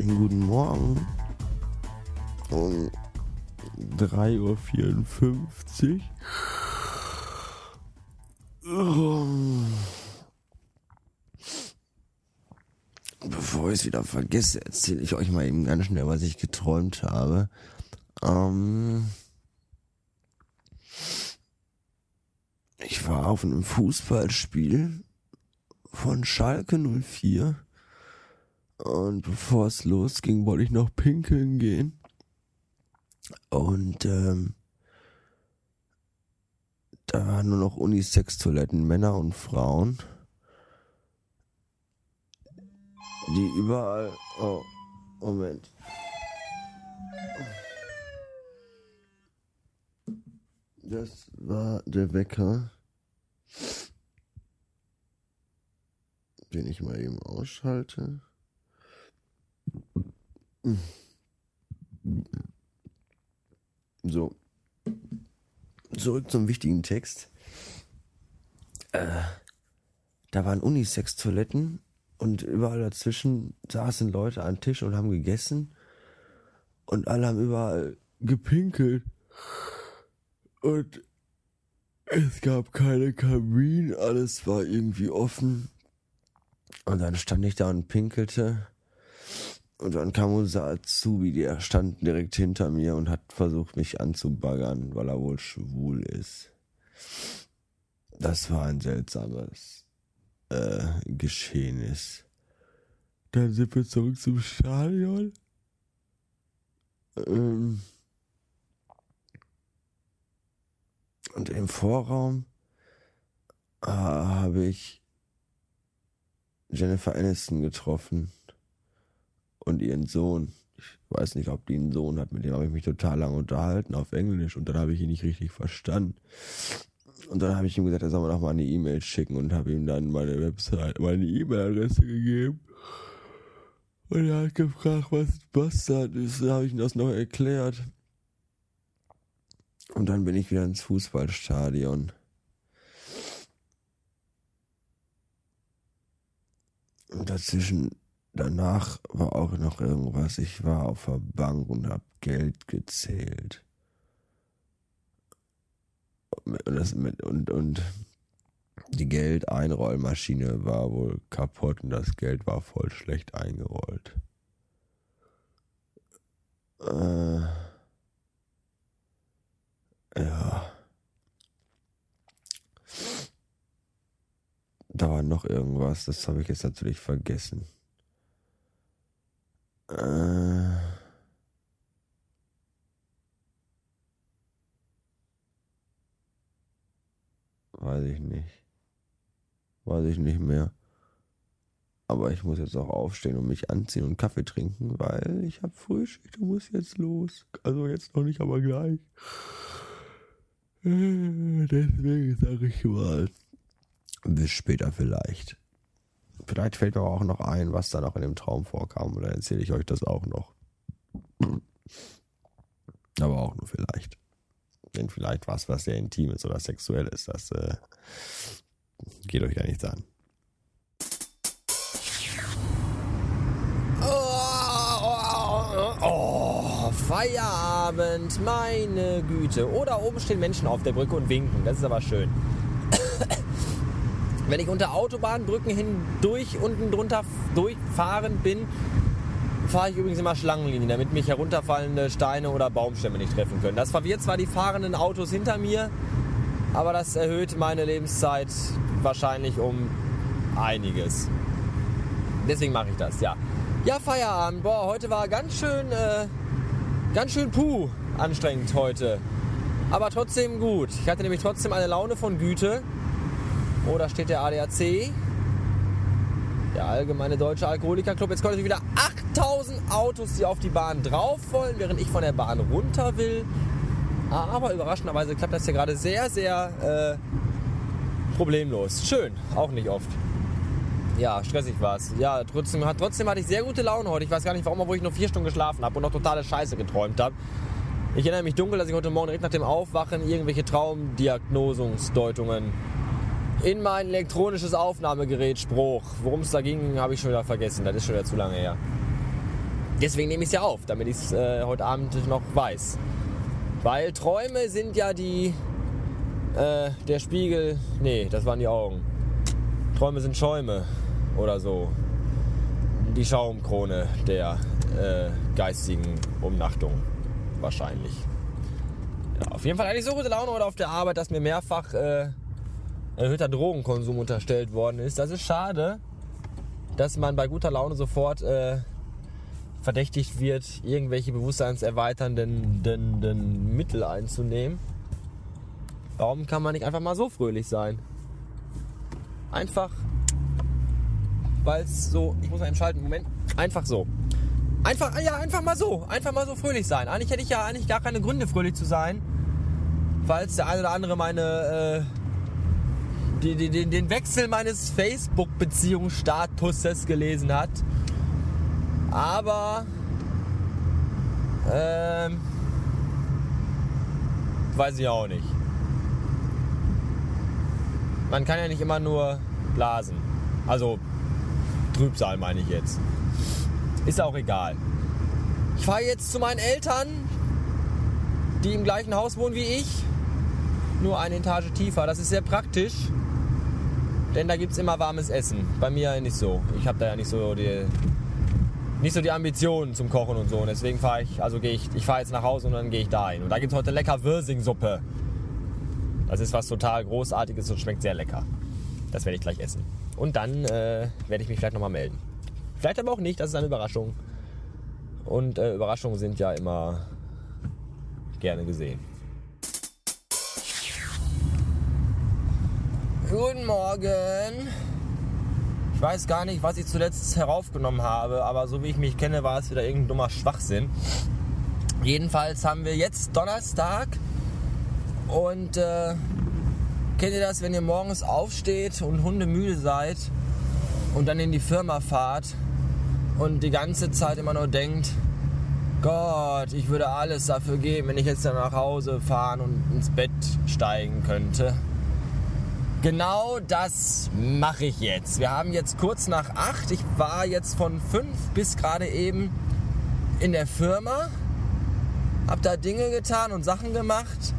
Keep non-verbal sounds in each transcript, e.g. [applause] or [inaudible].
wunderschönen guten Morgen. Um 3.54 Uhr. Bevor ich es wieder vergesse, erzähle ich euch mal eben ganz schnell, was ich geträumt habe. Ähm ich war auf einem Fußballspiel von Schalke 04 und bevor es losging, wollte ich noch pinkeln gehen. Und ähm, da waren nur noch Unisex-Toiletten, Männer und Frauen. Die überall. Oh, Moment. Das war der Wecker, den ich mal eben ausschalte. So. Zurück zum wichtigen Text. Äh, da waren Unisex-Toiletten und überall dazwischen saßen Leute an Tisch und haben gegessen und alle haben überall gepinkelt. Und es gab keine Kabinen, alles war irgendwie offen. Und dann stand ich da und pinkelte. Und dann kam unser Azubi, der stand direkt hinter mir und hat versucht, mich anzubaggern, weil er wohl schwul ist. Das war ein seltsames äh, Geschehnis. Dann sind wir zurück zum Stadion. Ähm und im Vorraum äh, habe ich Jennifer Aniston getroffen und ihren Sohn. Ich weiß nicht, ob die einen Sohn hat, mit dem habe ich mich total lang unterhalten auf Englisch und dann habe ich ihn nicht richtig verstanden. Und dann habe ich ihm gesagt, er soll mir noch mal eine E-Mail schicken und habe ihm dann meine Website, meine E-Mail-Adresse gegeben. Und er hat gefragt, was Bastard ist. Da habe ich ihm das noch erklärt. Und dann bin ich wieder ins Fußballstadion. Und dazwischen danach war auch noch irgendwas. Ich war auf der Bank und hab Geld gezählt. Und, das mit, und, und die Geldeinrollmaschine war wohl kaputt und das Geld war voll schlecht eingerollt. Äh, ja. Da war noch irgendwas, das habe ich jetzt natürlich vergessen. Äh, weiß ich nicht. Weiß ich nicht mehr. Aber ich muss jetzt auch aufstehen und mich anziehen und Kaffee trinken, weil ich habe Frühschicht und muss jetzt los. Also jetzt noch nicht, aber gleich. Äh, deswegen sage ich mal, bis später vielleicht. Vielleicht fällt mir auch noch ein, was da noch in dem Traum vorkam. Dann erzähle ich euch das auch noch. Aber auch nur vielleicht. Denn vielleicht war es was sehr Intimes oder Sexuelles. Das äh, geht euch ja nichts an. Oh, Feierabend, meine Güte. Oder oben stehen Menschen auf der Brücke und winken. Das ist aber schön. Wenn ich unter Autobahnbrücken hindurch unten drunter durchfahren bin, fahre ich übrigens immer Schlangenlinien, damit mich herunterfallende Steine oder Baumstämme nicht treffen können. Das verwirrt zwar die fahrenden Autos hinter mir, aber das erhöht meine Lebenszeit wahrscheinlich um einiges. Deswegen mache ich das, ja. Ja, Feierabend. Boah, heute war ganz schön, äh, ganz schön puh anstrengend heute. Aber trotzdem gut. Ich hatte nämlich trotzdem eine Laune von Güte. Da steht der ADAC. Der Allgemeine Deutsche Alkoholikerclub. Jetzt kommen wieder 8000 Autos, die auf die Bahn drauf wollen, während ich von der Bahn runter will. Aber überraschenderweise klappt das hier gerade sehr, sehr äh, problemlos. Schön, auch nicht oft. Ja, stressig war es. Ja, trotzdem, trotzdem hatte ich sehr gute Laune heute. Ich weiß gar nicht warum, obwohl ich nur vier Stunden geschlafen habe und noch totale Scheiße geträumt habe. Ich erinnere mich dunkel, dass ich heute Morgen direkt nach dem Aufwachen irgendwelche Traumdiagnosungsdeutungen in mein elektronisches Aufnahmegerät Spruch. Worum es da ging, habe ich schon wieder vergessen. Das ist schon wieder zu lange her. deswegen nehme ich es ja auf, damit ich es äh, heute Abend noch weiß. Weil Träume sind ja die. Äh, der Spiegel. Nee, das waren die Augen. Träume sind Schäume oder so. Die Schaumkrone der äh, geistigen Umnachtung. Wahrscheinlich. Ja, auf jeden Fall hatte ich so gute Laune heute auf der Arbeit, dass mir mehrfach äh, erhöhter Drogenkonsum unterstellt worden ist. Das ist schade, dass man bei guter Laune sofort äh, verdächtigt wird, irgendwelche bewusstseinserweiternden den, den Mittel einzunehmen. Warum kann man nicht einfach mal so fröhlich sein? Einfach, weil es so, ich muss mal eben schalten, Moment, einfach so. Einfach, ja, einfach mal so, einfach mal so fröhlich sein. Eigentlich hätte ich ja eigentlich gar keine Gründe, fröhlich zu sein, falls der eine oder andere meine, äh, die, die, den, den Wechsel meines Facebook-Beziehungsstatuses gelesen hat. Aber ähm, weiß ich auch nicht. Man kann ja nicht immer nur blasen. Also Trübsal meine ich jetzt. Ist auch egal. Ich fahre jetzt zu meinen Eltern, die im gleichen Haus wohnen wie ich. Nur eine Etage tiefer. Das ist sehr praktisch. Denn da gibt es immer warmes Essen. Bei mir nicht so. Ich habe da ja nicht so die nicht so die Ambitionen zum Kochen und so. Und deswegen fahre ich, also gehe ich, ich fahre jetzt nach Hause und dann gehe ich da hin. Und da gibt es heute lecker Wirsingsuppe. Das ist was total Großartiges und schmeckt sehr lecker. Das werde ich gleich essen. Und dann äh, werde ich mich vielleicht nochmal melden. Vielleicht aber auch nicht, das ist eine Überraschung. Und äh, Überraschungen sind ja immer gerne gesehen. Guten Morgen. Ich weiß gar nicht, was ich zuletzt heraufgenommen habe, aber so wie ich mich kenne, war es wieder irgendein dummer Schwachsinn. Jedenfalls haben wir jetzt Donnerstag und äh, kennt ihr das, wenn ihr morgens aufsteht und hundemüde seid und dann in die Firma fahrt und die ganze Zeit immer nur denkt, Gott, ich würde alles dafür geben, wenn ich jetzt dann nach Hause fahren und ins Bett steigen könnte. Genau das mache ich jetzt. Wir haben jetzt kurz nach acht. Ich war jetzt von fünf bis gerade eben in der Firma, habe da Dinge getan und Sachen gemacht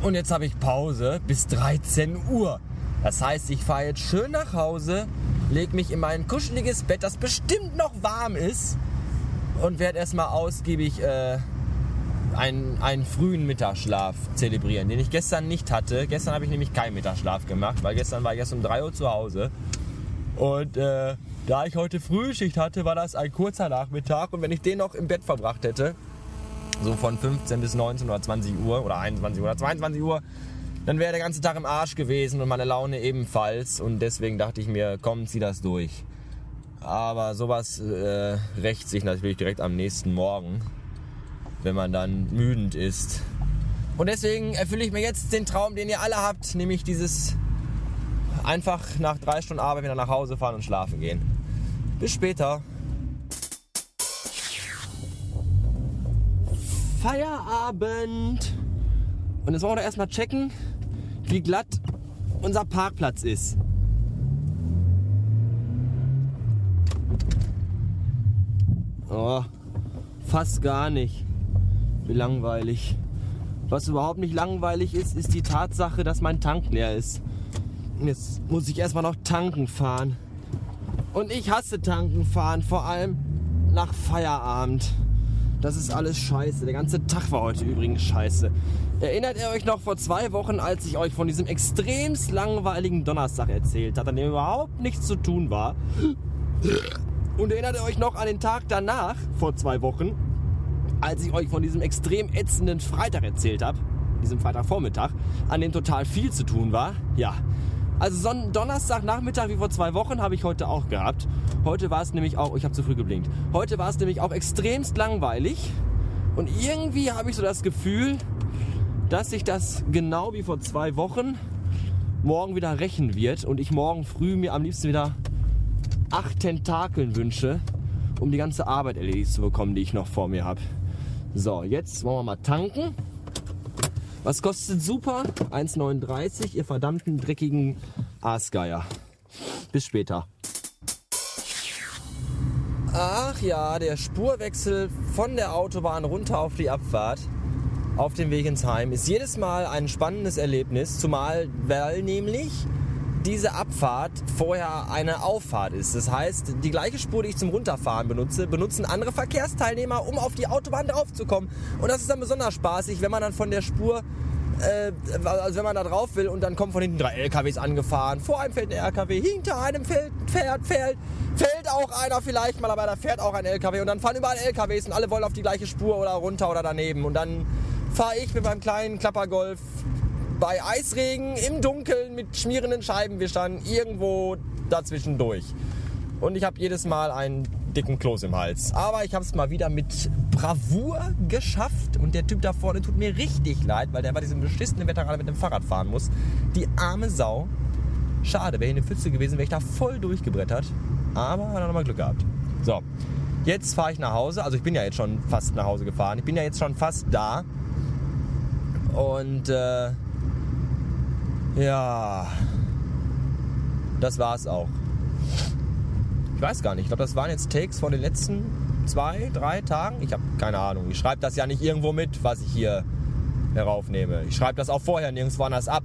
und jetzt habe ich Pause bis 13 Uhr. Das heißt, ich fahre jetzt schön nach Hause, lege mich in mein kuscheliges Bett, das bestimmt noch warm ist und werde erstmal ausgiebig äh, einen, einen frühen Mittagsschlaf zelebrieren, den ich gestern nicht hatte. Gestern habe ich nämlich keinen Mittagsschlaf gemacht, weil gestern war ich erst um 3 Uhr zu Hause. Und äh, da ich heute Frühschicht hatte, war das ein kurzer Nachmittag. Und wenn ich den noch im Bett verbracht hätte, so von 15 bis 19 oder 20 Uhr oder 21 oder 22 Uhr, dann wäre der ganze Tag im Arsch gewesen und meine Laune ebenfalls. Und deswegen dachte ich mir, komm, zieh das durch. Aber sowas äh, rächt sich natürlich direkt am nächsten Morgen wenn man dann müdend ist. Und deswegen erfülle ich mir jetzt den Traum, den ihr alle habt, nämlich dieses einfach nach drei Stunden Arbeit wieder nach Hause fahren und schlafen gehen. Bis später. Feierabend. Und jetzt wollen wir erstmal checken, wie glatt unser Parkplatz ist. Oh, fast gar nicht. Wie langweilig. Was überhaupt nicht langweilig ist, ist die Tatsache, dass mein Tank leer ist. Jetzt muss ich erstmal noch tanken fahren. Und ich hasse tanken fahren, vor allem nach Feierabend. Das ist alles scheiße. Der ganze Tag war heute übrigens scheiße. Erinnert ihr euch noch vor zwei Wochen, als ich euch von diesem extremst langweiligen Donnerstag erzählt habe, an dem überhaupt nichts zu tun war? Und erinnert ihr euch noch an den Tag danach, vor zwei Wochen, als ich euch von diesem extrem ätzenden Freitag erzählt habe, diesem Freitagvormittag, an dem total viel zu tun war. Ja, also Son Donnerstagnachmittag wie vor zwei Wochen habe ich heute auch gehabt. Heute war es nämlich auch, ich habe zu früh geblinkt. Heute war es nämlich auch extremst langweilig und irgendwie habe ich so das Gefühl, dass sich das genau wie vor zwei Wochen morgen wieder rächen wird und ich morgen früh mir am liebsten wieder acht Tentakeln wünsche, um die ganze Arbeit erledigt zu bekommen, die ich noch vor mir habe. So, jetzt wollen wir mal tanken. Was kostet super? 1,39, ihr verdammten dreckigen Aasgeier. Bis später. Ach ja, der Spurwechsel von der Autobahn runter auf die Abfahrt auf dem Weg ins Heim ist jedes Mal ein spannendes Erlebnis, zumal weil nämlich diese Abfahrt vorher eine Auffahrt ist. Das heißt, die gleiche Spur, die ich zum Runterfahren benutze, benutzen andere Verkehrsteilnehmer, um auf die Autobahn draufzukommen. Und das ist dann besonders spaßig, wenn man dann von der Spur äh, also wenn man da drauf will und dann kommen von hinten drei LKWs angefahren, vor einem fällt ein LKW, hinter einem fällt, fährt, fällt, fällt auch einer vielleicht mal, aber da fährt auch ein LKW und dann fahren überall LKWs und alle wollen auf die gleiche Spur oder runter oder daneben und dann fahre ich mit meinem kleinen Klappergolf bei Eisregen im Dunkeln mit schmierenden Scheibenwischern irgendwo dazwischen durch. Und ich habe jedes Mal einen dicken Kloß im Hals. Aber ich habe es mal wieder mit Bravour geschafft. Und der Typ da vorne tut mir richtig leid, weil der bei diesem beschissenen Wetter gerade mit dem Fahrrad fahren muss. Die arme Sau. Schade, wäre hier eine Pfütze gewesen, wäre ich da voll durchgebrettert. Aber hat er nochmal Glück gehabt. So, jetzt fahre ich nach Hause. Also ich bin ja jetzt schon fast nach Hause gefahren. Ich bin ja jetzt schon fast da. Und äh, ja, das war's auch. Ich weiß gar nicht. Ich glaube, das waren jetzt Takes von den letzten zwei, drei Tagen. Ich habe keine Ahnung. Ich schreibe das ja nicht irgendwo mit, was ich hier heraufnehme. Ich schreibe das auch vorher nirgendwo anders ab,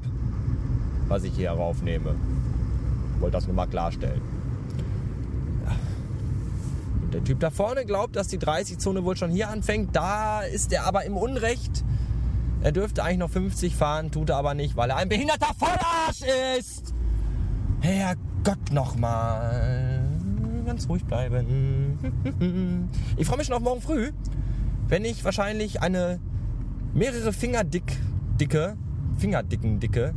was ich hier heraufnehme. Ich wollte das nur mal klarstellen. Und der Typ da vorne glaubt, dass die 30-Zone wohl schon hier anfängt. Da ist er aber im Unrecht. Er dürfte eigentlich noch 50 fahren, tut er aber nicht, weil er ein behinderter Vollarsch ist. Herrgott nochmal. Ganz ruhig bleiben. [laughs] Ich freue mich schon auf morgen früh, wenn ich wahrscheinlich eine mehrere Finger dick, dicke, Fingerdicken dicke,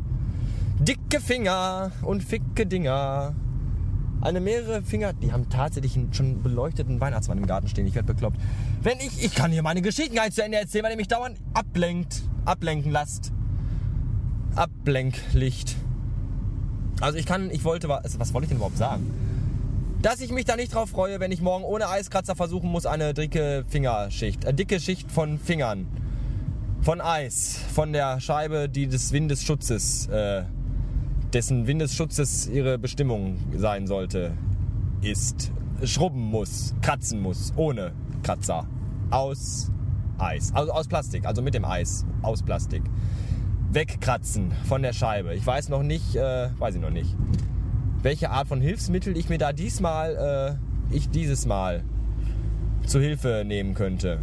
dicke Finger und ficke Dinger. Eine mehrere Finger, die haben tatsächlich einen schon beleuchteten Weihnachtsmann im Garten stehen. Ich werde bekloppt. Wenn ich, ich kann hier meine Geschichten gar nicht zu Ende erzählen, weil ihr mich dauernd ablenkt ablenken lasst. Ablenklicht. Also ich kann, ich wollte, was, was wollte ich denn überhaupt sagen? Dass ich mich da nicht drauf freue, wenn ich morgen ohne Eiskratzer versuchen muss, eine dicke Fingerschicht, eine dicke Schicht von Fingern, von Eis, von der Scheibe, die des Windesschutzes, äh, dessen Windesschutzes ihre Bestimmung sein sollte, ist, schrubben muss, kratzen muss, ohne Kratzer, aus Eis. Also aus Plastik, also mit dem Eis aus Plastik. Wegkratzen von der Scheibe. Ich weiß noch nicht, äh, weiß ich noch nicht, welche Art von Hilfsmittel ich mir da diesmal, äh, ich dieses Mal zu Hilfe nehmen könnte.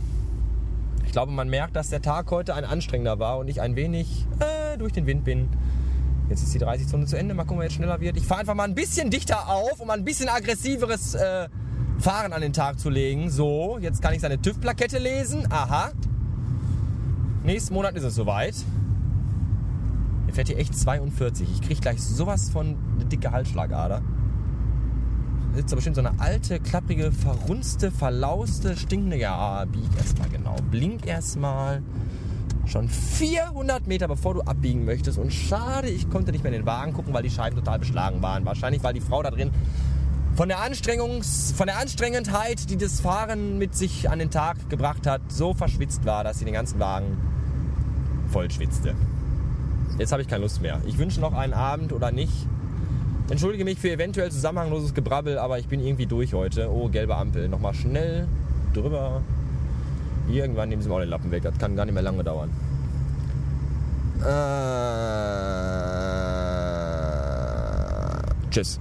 Ich glaube, man merkt, dass der Tag heute ein anstrengender war und ich ein wenig äh, durch den Wind bin. Jetzt ist die 30-Zone zu Ende. Mal gucken, wer jetzt schneller wird. Ich fahre einfach mal ein bisschen dichter auf, um ein bisschen aggressiveres äh, Fahren an den Tag zu legen. So, jetzt kann ich seine TÜV-Plakette lesen. Aha. Nächsten Monat ist es soweit. Er fährt hier echt 42. Ich kriege gleich sowas von eine dicke Halsschlagader. Da sitzt da bestimmt so eine alte, klapprige, verrunzte, verlauste, stinkende. Ja, bieg erstmal genau. Blink erstmal. Schon 400 Meter bevor du abbiegen möchtest. Und schade, ich konnte nicht mehr in den Wagen gucken, weil die Scheiben total beschlagen waren. Wahrscheinlich, weil die Frau da drin von der, Anstrengungs, von der Anstrengendheit, die das Fahren mit sich an den Tag gebracht hat, so verschwitzt war, dass sie den ganzen Wagen voll schwitzte. Jetzt habe ich keine Lust mehr. Ich wünsche noch einen Abend oder nicht. Entschuldige mich für eventuell zusammenhangloses Gebrabbel, aber ich bin irgendwie durch heute. Oh, gelbe Ampel. Nochmal schnell drüber. Irgendwann nehmen sie mal den Lappen weg. Das kann gar nicht mehr lange dauern. Äh, tschüss.